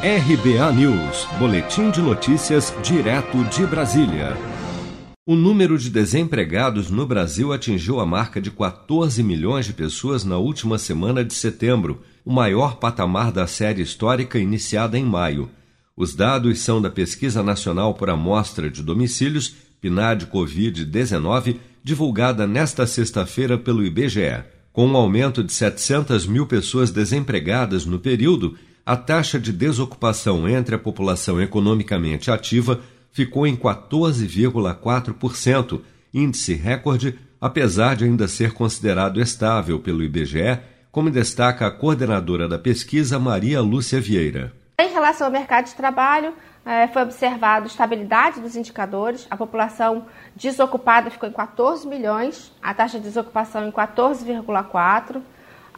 RBA News, Boletim de Notícias, direto de Brasília. O número de desempregados no Brasil atingiu a marca de 14 milhões de pessoas na última semana de setembro, o maior patamar da série histórica iniciada em maio. Os dados são da Pesquisa Nacional por Amostra de Domicílios, PNAD Covid-19, divulgada nesta sexta-feira pelo IBGE. Com um aumento de 700 mil pessoas desempregadas no período, a taxa de desocupação entre a população economicamente ativa ficou em 14,4%, índice recorde, apesar de ainda ser considerado estável pelo IBGE, como destaca a coordenadora da pesquisa, Maria Lúcia Vieira. Em relação ao mercado de trabalho, eh, foi observado estabilidade dos indicadores. A população desocupada ficou em 14 milhões, a taxa de desocupação em 14,4%.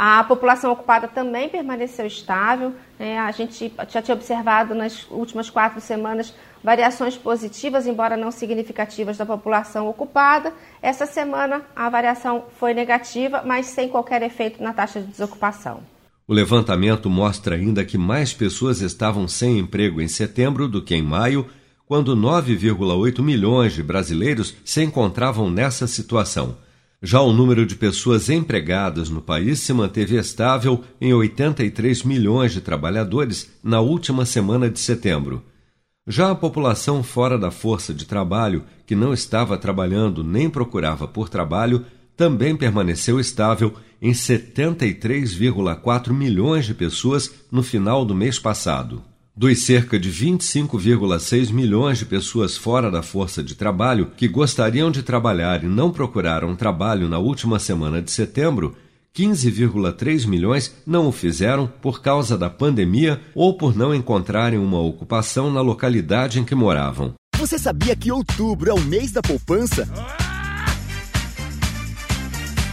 A população ocupada também permaneceu estável. Né? A gente já tinha observado nas últimas quatro semanas variações positivas, embora não significativas, da população ocupada. Essa semana a variação foi negativa, mas sem qualquer efeito na taxa de desocupação. O levantamento mostra ainda que mais pessoas estavam sem emprego em setembro do que em maio, quando 9,8 milhões de brasileiros se encontravam nessa situação. Já o número de pessoas empregadas no país se manteve estável em 83 milhões de trabalhadores na última semana de setembro. Já a população fora da força de trabalho, que não estava trabalhando nem procurava por trabalho, também permaneceu estável em 73,4 milhões de pessoas no final do mês passado. Dos cerca de 25,6 milhões de pessoas fora da força de trabalho que gostariam de trabalhar e não procuraram trabalho na última semana de setembro, 15,3 milhões não o fizeram por causa da pandemia ou por não encontrarem uma ocupação na localidade em que moravam. Você sabia que outubro é o mês da poupança?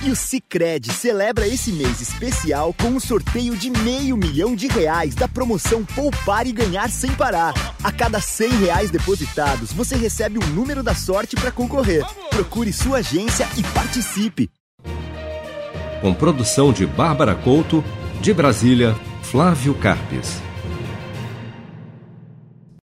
E o Cicred celebra esse mês especial com um sorteio de meio milhão de reais da promoção Poupar e Ganhar Sem Parar. A cada cem reais depositados, você recebe um número da sorte para concorrer. Procure sua agência e participe. Com produção de Bárbara Couto, de Brasília, Flávio Carpes.